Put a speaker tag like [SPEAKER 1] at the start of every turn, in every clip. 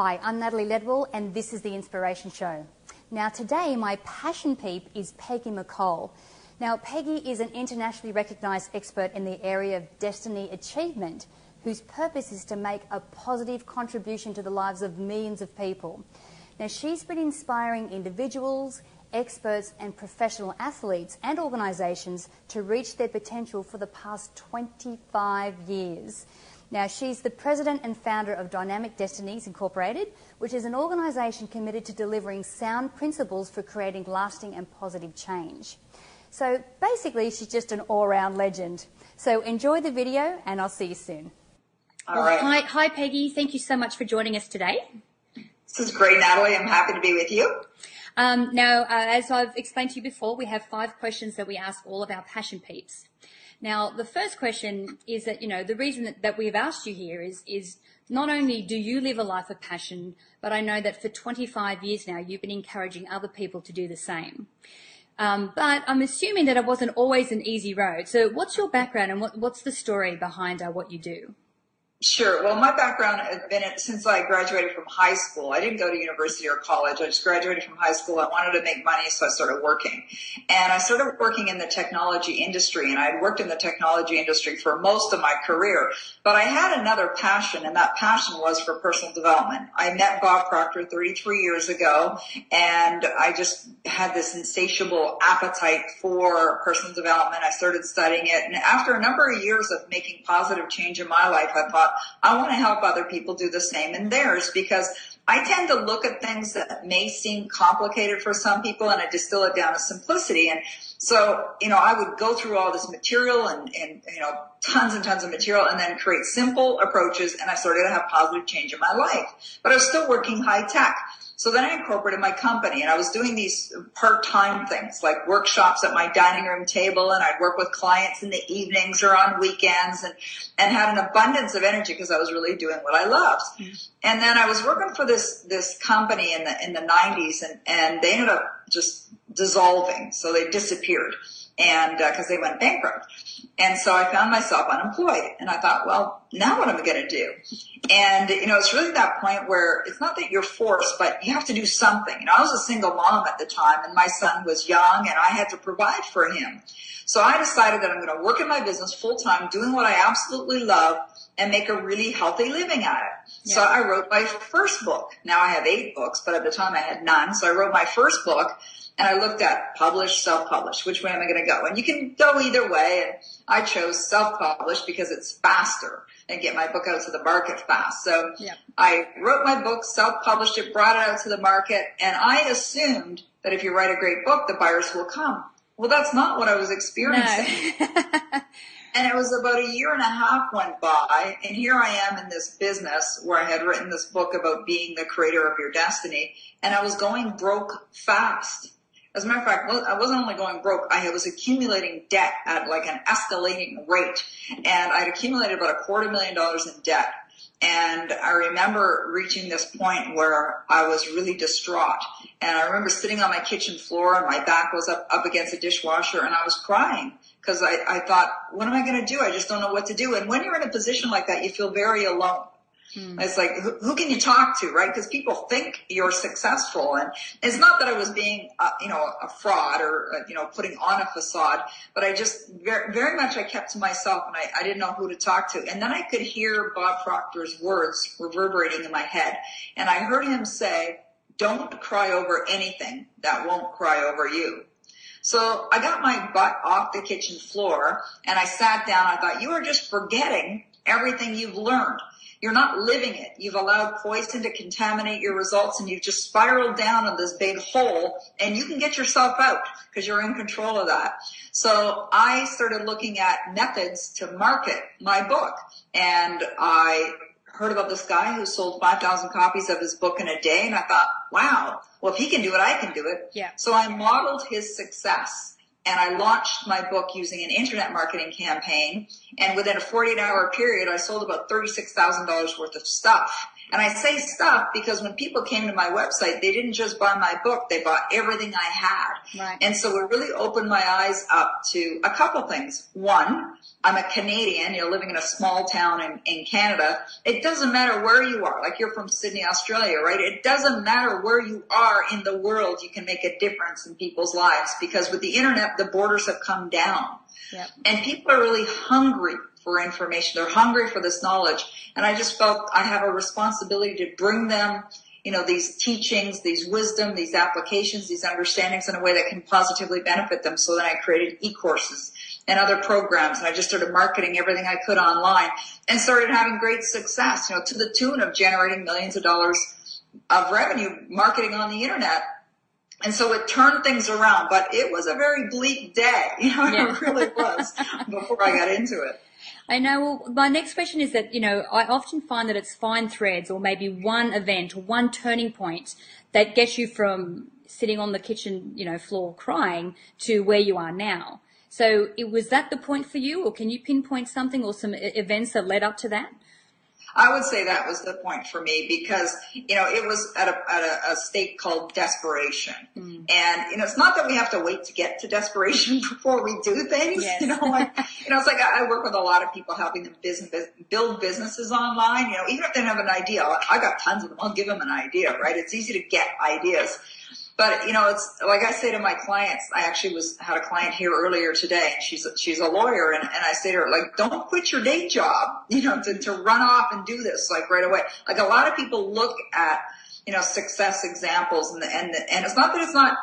[SPEAKER 1] Hi, I'm Natalie Ledwell, and this is The Inspiration Show. Now, today, my passion peep is Peggy McColl. Now, Peggy is an internationally recognised expert in the area of destiny achievement, whose purpose is to make a positive contribution to the lives of millions of people. Now, she's been inspiring individuals, experts, and professional athletes and organisations to reach their potential for the past 25 years. Now, she's the president and founder of Dynamic Destinies Incorporated, which is an organisation committed to delivering sound principles for creating lasting and positive change. So basically, she's just an all round legend. So enjoy the video, and I'll see you soon.
[SPEAKER 2] All right.
[SPEAKER 1] Hi, hi, Peggy. Thank you so much for joining us today.
[SPEAKER 2] This is great, Natalie. I'm happy to be with you.
[SPEAKER 1] Um, now, uh, as I've explained to you before, we have five questions that we ask all of our passion peeps. Now, the first question is that, you know, the reason that, that we've asked you here is, is not only do you live a life of passion, but I know that for 25 years now, you've been encouraging other people to do the same. Um, but I'm assuming that it wasn't always an easy road. So what's your background and what, what's the story behind uh, what you do?
[SPEAKER 2] Sure. Well, my background has been since I graduated from high school. I didn't go to university or college. I just graduated from high school. I wanted to make money, so I started working. And I started working in the technology industry, and I had worked in the technology industry for most of my career. But I had another passion, and that passion was for personal development. I met Bob Proctor 33 years ago, and I just had this insatiable appetite for personal development. I started studying it, and after a number of years of making positive change in my life, I thought, I want to help other people do the same in theirs because I tend to look at things that may seem complicated for some people and I distill it down to simplicity. And so, you know, I would go through all this material and, and, you know, tons and tons of material and then create simple approaches and I started to have positive change in my life. But I was still working high tech. So then I incorporated my company and I was doing these part-time things like workshops at my dining room table and I'd work with clients in the evenings or on weekends and, and had an abundance of energy because I was really doing what I loved. Mm. And then I was working for this, this company in the, in the nineties and, and they ended up just dissolving. So they disappeared and because uh, they went bankrupt. And so I found myself unemployed and I thought, well, now what am I going to do? And, you know, it's really that point where it's not that you're forced, but you have to do something. You know, I was a single mom at the time and my son was young and I had to provide for him. So I decided that I'm going to work in my business full time, doing what I absolutely love and make a really healthy living at it. Yeah. So I wrote my first book. Now I have eight books, but at the time I had none. So I wrote my first book and I looked at published, self-published. Which way am I going to go? And you can go either way. And I chose self-published because it's faster and get my book out to the market fast. So yeah. I wrote my book, self-published it, brought it out to the market, and I assumed that if you write a great book, the buyers will come. Well, that's not what I was experiencing. No. and it was about a year and a half went by, and here I am in this business where I had written this book about being the creator of your destiny, and I was going broke fast. As a matter of fact, I wasn't only going broke, I was accumulating debt at like an escalating rate. And I'd accumulated about a quarter million dollars in debt. And I remember reaching this point where I was really distraught. And I remember sitting on my kitchen floor and my back was up, up against a dishwasher and I was crying because I, I thought, what am I going to do? I just don't know what to do. And when you're in a position like that, you feel very alone. Mm. It's like, who, who, can you talk to, right? Because people think you're successful. And it's not that I was being, uh, you know, a fraud or, uh, you know, putting on a facade, but I just very, very much I kept to myself and I, I didn't know who to talk to. And then I could hear Bob Proctor's words reverberating in my head. And I heard him say, don't cry over anything that won't cry over you. So I got my butt off the kitchen floor and I sat down. I thought, you are just forgetting everything you've learned. You're not living it. You've allowed poison to contaminate your results and you've just spiraled down in this big hole and you can get yourself out because you're in control of that. So I started looking at methods to market my book and I heard about this guy who sold 5,000 copies of his book in a day. And I thought, wow, well, if he can do it, I can do it.
[SPEAKER 1] Yeah.
[SPEAKER 2] So I modeled his success and I launched my book using an internet marketing campaign. And within a 48 hour period, I sold about $36,000 worth of stuff. And I say stuff because when people came to my website, they didn't just buy my book, they bought everything I had.
[SPEAKER 1] Right.
[SPEAKER 2] And so it really opened my eyes up to a couple things. One, I'm a Canadian, you know, living in a small town in, in Canada. It doesn't matter where you are, like you're from Sydney, Australia, right? It doesn't matter where you are in the world, you can make a difference in people's lives because with the internet, the borders have come down.
[SPEAKER 1] Yep.
[SPEAKER 2] And people are really hungry for information. They're hungry for this knowledge. And I just felt I have a responsibility to bring them, you know, these teachings, these wisdom, these applications, these understandings in a way that can positively benefit them. So then I created e-courses and other programs and I just started marketing everything I could online and started having great success, you know, to the tune of generating millions of dollars of revenue marketing on the internet. And so it turned things around, but it was a very bleak day. You know,
[SPEAKER 1] Yeah.
[SPEAKER 2] it really was before I got into it.
[SPEAKER 1] I know. Well, my next question is that, you know, I often find that it's fine threads or maybe one event or one turning point that gets you from sitting on the kitchen, you know, floor crying to where you are now. So it, was that the point for you or can you pinpoint something or some events that led up to that?
[SPEAKER 2] I would say that was the point for me because, you know, it was at a, at a, a state called desperation. Mm. And, you know, it's not that we have to wait to get to desperation before we do things.
[SPEAKER 1] Yes.
[SPEAKER 2] You know, like, you know, it's like I I work with a lot of people helping them business, build businesses online. You know, even if they don't have an idea, I got tons of them. I'll give them an idea, right? It's easy to get ideas. But you know, it's like I say to my clients. I actually was had a client here earlier today. She's a, she's a lawyer, and, and I say to her, like, don't quit your day job, you know, to, to run off and do this like right away. Like a lot of people look at you know success examples, and the, and the, and it's not that it's not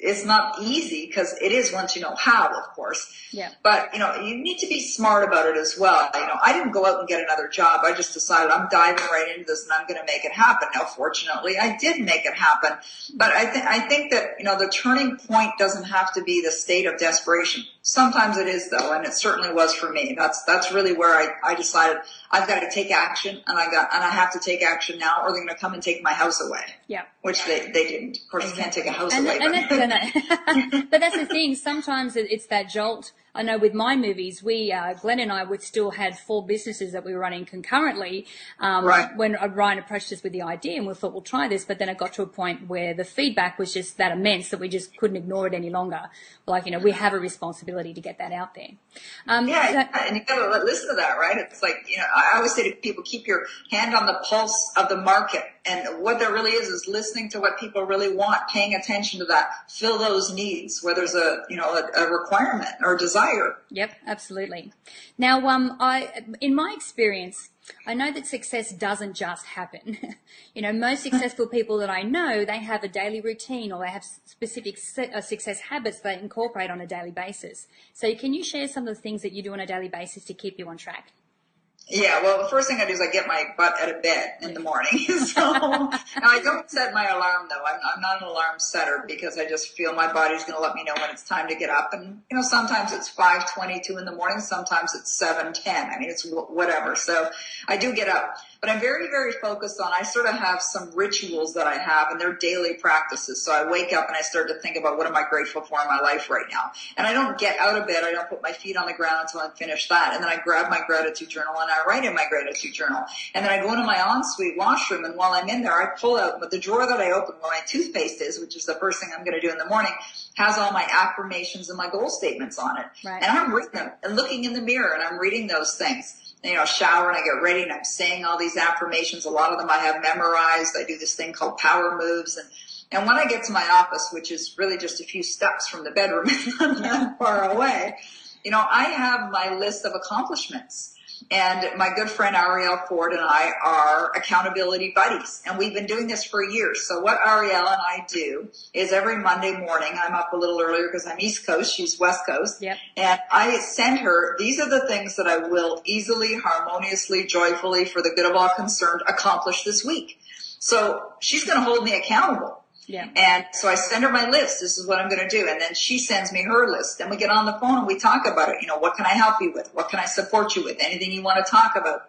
[SPEAKER 2] it's not easy because it is once you know how, of course.
[SPEAKER 1] Yeah.
[SPEAKER 2] But you know, you need to be smart about it as well. You know, I didn't go out and get another job. I just decided I'm diving right into this and I'm going to make it happen. Now, fortunately, I did make it happen. But I think I think that you know the turning point doesn't have to be the state of desperation. Sometimes it is though, and it certainly was for me. That's that's really where I I decided I've got to take action, and I got and I have to take action now, or they're going to come and take my house away.
[SPEAKER 1] Yeah.
[SPEAKER 2] Which they they didn't. Of course, you can't take a house
[SPEAKER 1] And,
[SPEAKER 2] away.
[SPEAKER 1] and
[SPEAKER 2] but-
[SPEAKER 1] that's, but that's the thing. Sometimes it- it's that jolt. I know with mind movies, we, uh, Glen and I would still had four businesses that we were running concurrently. Um,
[SPEAKER 2] Right.
[SPEAKER 1] when uh, Ryan approached us with the idea and we thought, we'll try this, but then it got to a point where the feedback was just that immense that we just couldn't ignore it any longer. Like, you know, we have a responsibility to get that out there. Um,
[SPEAKER 2] Yeah,
[SPEAKER 1] so-
[SPEAKER 2] and you gotta listen to that, right? It's like, you know, I always say to people, keep your hand on the pulse of the market. And what that really is, is listening to what people really want, paying attention to that, fill those needs where there's a, you know, a, a requirement or desire.
[SPEAKER 1] Yep, absolutely. Now, um, I, in my experience, I know that success doesn't just happen. you know, most successful people that I know, they have a daily routine or they have specific uh, success habits they incorporate on a daily basis. So can you share some of the things that you do on a daily basis to keep you on track?
[SPEAKER 2] Yeah, well, the first thing I do is I get my butt out of bed in the morning. so now I don't set my alarm though. I'm, I'm not an alarm setter because I just feel my body's going to let me know when it's time to get up. And you know, sometimes it's 5:22 in the morning, sometimes it's 7:10. I mean, it's wh- whatever. So I do get up, but I'm very, very focused on. I sort of have some rituals that I have, and they're daily practices. So I wake up and I start to think about what am I grateful for in my life right now. And I don't get out of bed. I don't put my feet on the ground until I'm finished that. And then I grab my gratitude journal and I write in my gratitude journal. And then I go into my ensuite washroom. And while I'm in there, I pull out but the drawer that I open where my toothpaste is, which is the first thing I'm going to do in the morning, has all my affirmations and my goal statements on it.
[SPEAKER 1] Right.
[SPEAKER 2] And I'm reading them and looking in the mirror and I'm reading those things. You know, shower and I get ready and I'm saying all these affirmations. A lot of them I have memorized. I do this thing called power moves and and when I get to my office, which is really just a few steps from the bedroom, it's not far away, you know, I have my list of accomplishments. And my good friend Arielle Ford and I are accountability buddies. And we've been doing this for years. So what Ariel and I do is every Monday morning, I'm up a little earlier because I'm East Coast, she's West Coast.
[SPEAKER 1] Yep.
[SPEAKER 2] And I send her, these are the things that I will easily, harmoniously, joyfully, for the good of all concerned, accomplish this week. So she's going to hold me accountable.
[SPEAKER 1] Yeah.
[SPEAKER 2] And so I send her my list. This is what I'm going to do. And then she sends me her list. Then we get on the phone and we talk about it. You know, what can I help you with? What can I support you with? Anything you want to talk about?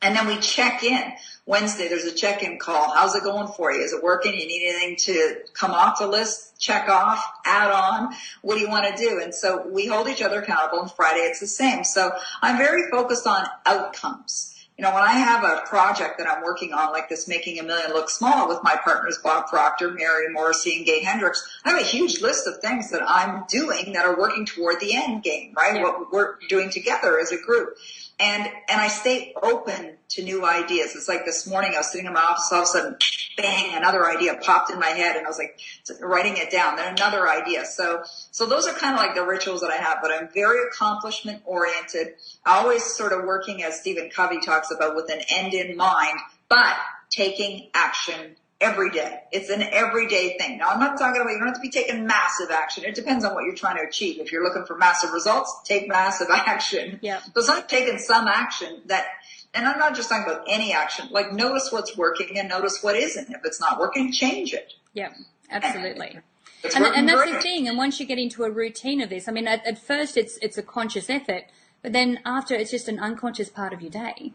[SPEAKER 2] And then we check in. Wednesday, there's a check-in call. How's it going for you? Is it working? You need anything to come off the list, check off, add on? What do you want to do? And so we hold each other accountable and Friday it's the same. So I'm very focused on outcomes. You know, when I have a project that I'm working on, like this Making a Million Look Small with my partners, Bob Proctor, Mary Morrissey, and Gay Hendricks, I have a huge list of things that I'm doing that are working toward the end game, right? Yeah. What we're doing together as a group and and I stay open to new ideas. It's like this morning I was sitting in my office, all of a sudden, bang, another idea popped in my head, and I was like writing it down. Then another idea. So so those are kind of like the rituals that I have. But I'm very accomplishment oriented. Always sort of working as Stephen Covey talks about with an end in mind, but taking action every day. It's an everyday thing. Now I'm not talking about you don't have to be taking massive action. It depends on what you're trying to achieve. If you're looking for massive results, take massive action.
[SPEAKER 1] Yeah.
[SPEAKER 2] But it's like taking some action that and I'm not just talking about any action. Like notice what's working and notice what isn't. If it's not working, change it.
[SPEAKER 1] Yeah, absolutely. And, and, that's great. the thing. And once you get into a routine of this, I mean, at, at first it's it's a conscious effort, but then after it's just an unconscious part of your day.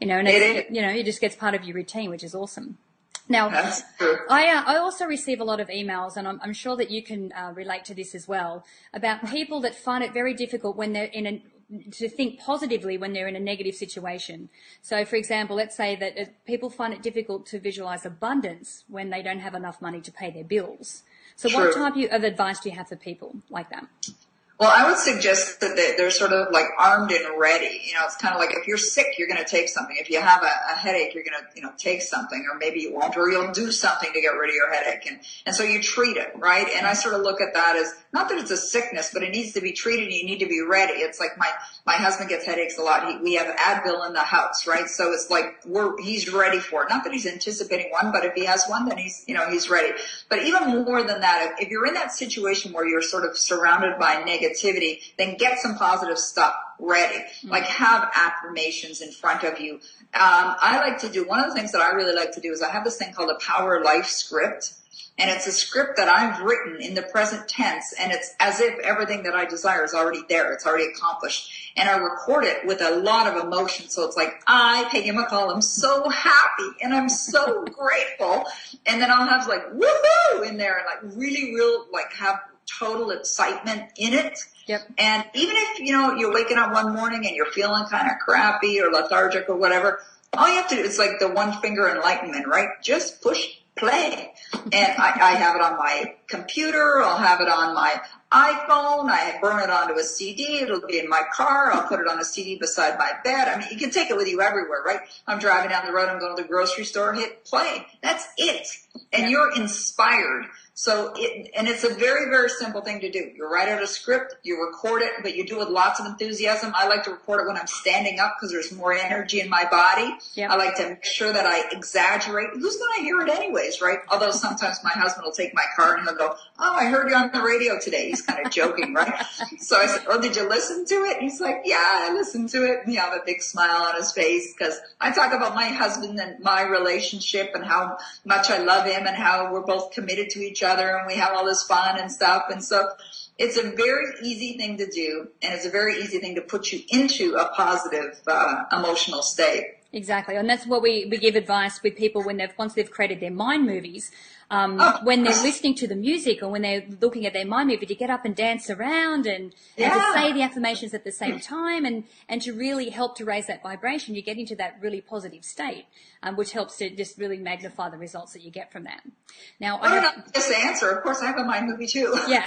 [SPEAKER 1] You know, and it, it you know, it just gets part of your routine, which is awesome. Now, I, uh, I also receive a lot of emails, and I'm, I'm sure that you can uh, relate to this as well, about people that find it very difficult when they're in a to think positively when they're in a negative situation. So, for example, let's say that uh, people find it difficult to visualize abundance when they don't have enough money to pay their bills. So, True. what type of advice do you have for people like that?
[SPEAKER 2] Well, I would suggest that they're sort of like armed and ready. You know, it's kind of like if you're sick, you're going to take something. If you have a, a headache, you're going to, you know, take something, or maybe you won't, or you'll do something to get rid of your headache. And, and so you treat it, right? And I sort of look at that as not that it's a sickness, but it needs to be treated you need to be ready. It's like my, my husband gets headaches a lot. He, we have Advil in the house, right? So it's like we're, he's ready for it. Not that he's anticipating one, but if he has one, then he's, you know, he's ready. But even more than that, if, if you're in that situation where you're sort of surrounded by negativity, then get some positive stuff ready. Mm-hmm. Like have affirmations in front of you. Um, I like to do, one of the things that I really like to do is I have this thing called a power life script. And it's a script that I've written in the present tense and it's as if everything that I desire is already there. It's already accomplished. And I record it with a lot of emotion. So it's like, I, Peggy McColl, I'm so happy and I'm so grateful. And then I'll have like, woohoo in there and like really real, like have total excitement in it.
[SPEAKER 1] Yep.
[SPEAKER 2] And even if, you know, you're waking up one morning and you're feeling kind of crappy or lethargic or whatever, all you have to do is like the one finger enlightenment, right? Just push play. And I, I have it on my computer. I'll have it on my iPhone. I burn it onto a CD. It'll be in my car. I'll put it on a CD beside my bed. I mean, you can take it with you everywhere, right? I'm driving down the road. I'm going to the grocery store. Hit play. That's it. And you're inspired so it, and it's a very, very simple thing to do. You write out a script, you record it, but you do it with lots of enthusiasm. I like to record it when I'm standing up because there's more energy in my body. Yep. I like to make sure that I exaggerate. Who's going to hear it anyways, right? Although sometimes my husband will take my card and he'll go, Oh, I heard you on the radio today. He's kind of joking, right? So I said, Oh, did you listen to it? he's like, Yeah, I listened to it. And he have a big smile on his face because I talk about my husband and my relationship and how much I love him and how we're both committed to each other other and we have all this fun and stuff. And so it's a very easy thing to do and it's a very easy thing to put you into a positive uh, emotional state.
[SPEAKER 1] Exactly. And that's what we, we give advice with people when they've, once they've created their mind movies, um, oh. when they're listening to the music or when they're looking at their mind movie to get up and dance around and, yeah. and to say the affirmations at the same time and, and to really help to raise that vibration, you get into that really positive state, um, which helps to just really magnify the results that you get from that. Now,
[SPEAKER 2] I have, this answer. Of course, I have a mind movie too.
[SPEAKER 1] Yeah.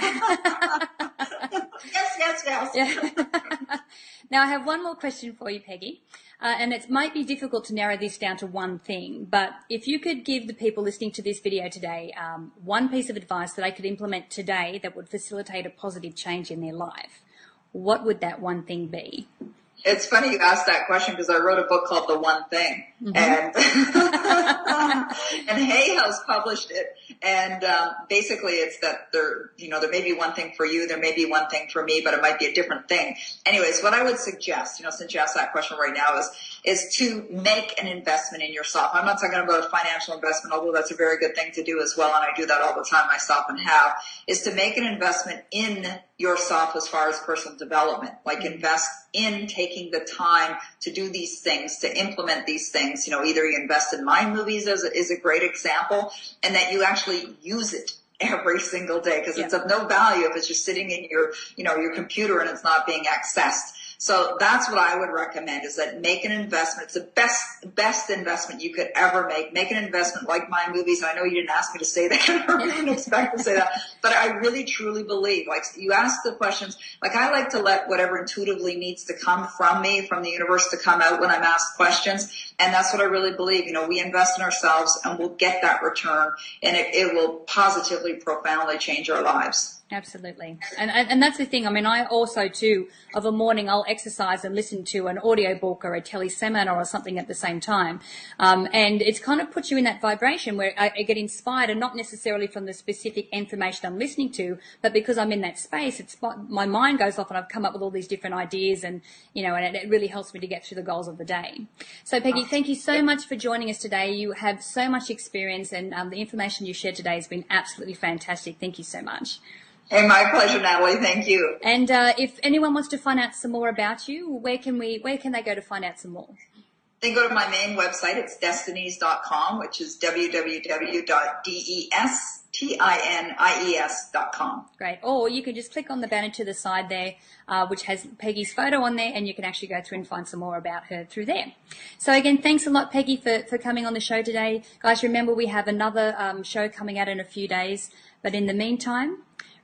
[SPEAKER 2] yes, yes, yes.
[SPEAKER 1] Yeah. now, I have one more question for you, Peggy. Uh, and it might be difficult to narrow this down to one thing, but if you could give the people listening to this video today um, one piece of advice that I could implement today that would facilitate a positive change in their life, what would that one thing be?
[SPEAKER 2] It's funny you asked that question because I wrote a book called The One Thing. Mm-hmm. and and Hay House published it. And um, basically, it's that there, you know, there may be one thing for you, there may be one thing for me, but it might be a different thing. Anyways, what I would suggest, you know, since you asked that question right now, is is to make an investment in yourself. I'm not talking about a financial investment, although that's a very good thing to do as well, and I do that all the time myself and have. Is to make an investment in yourself as far as personal development, like invest in taking the time to do these things, to implement these things. You know, either you invest in mind movies as a, is a great example, and that you actually use it every single day because yeah. it's of no value if it's just sitting in your, you know, your computer and it's not being accessed. So that's what I would recommend is that make an investment. It's the best, best investment you could ever make. Make an investment like mind movies. I know you didn't ask me to say that or didn't expect to say that, but I really truly believe like you ask the questions, like I like to let whatever intuitively needs to come from me, from the universe to come out when I'm asked questions. And that's what I really believe. You know, we invest in ourselves and we'll get that return and it, it will positively, profoundly change our lives.
[SPEAKER 1] Absolutely. And, and, that's the thing. I mean, I also too, of a morning, I'll exercise and listen to an audio book or a tele seminar or something at the same time. Um, and it's kind of puts you in that vibration where I, I, get inspired and not necessarily from the specific information I'm listening to, but because I'm in that space, it's my mind goes off and I've come up with all these different ideas and, you know, and it, it really helps me to get through the goals of the day. So Peggy, thank you so much for joining us today. You have so much experience and um, the information you shared today has been absolutely fantastic. Thank you so much.
[SPEAKER 2] Hey, my pleasure, Natalie. Thank you.
[SPEAKER 1] And uh, if anyone wants to find out some more about you, where can we? Where can they go to find out some more?
[SPEAKER 2] They go to my main website. It's destinies.com, which is www.destinies.com.
[SPEAKER 1] Great. Or you can just click on the banner to the side there, uh, which has Peggy's photo on there, and you can actually go through and find some more about her through there. So again, thanks a lot, Peggy, for, for coming on the show today. Guys, remember we have another um, show coming out in a few days. But in the meantime,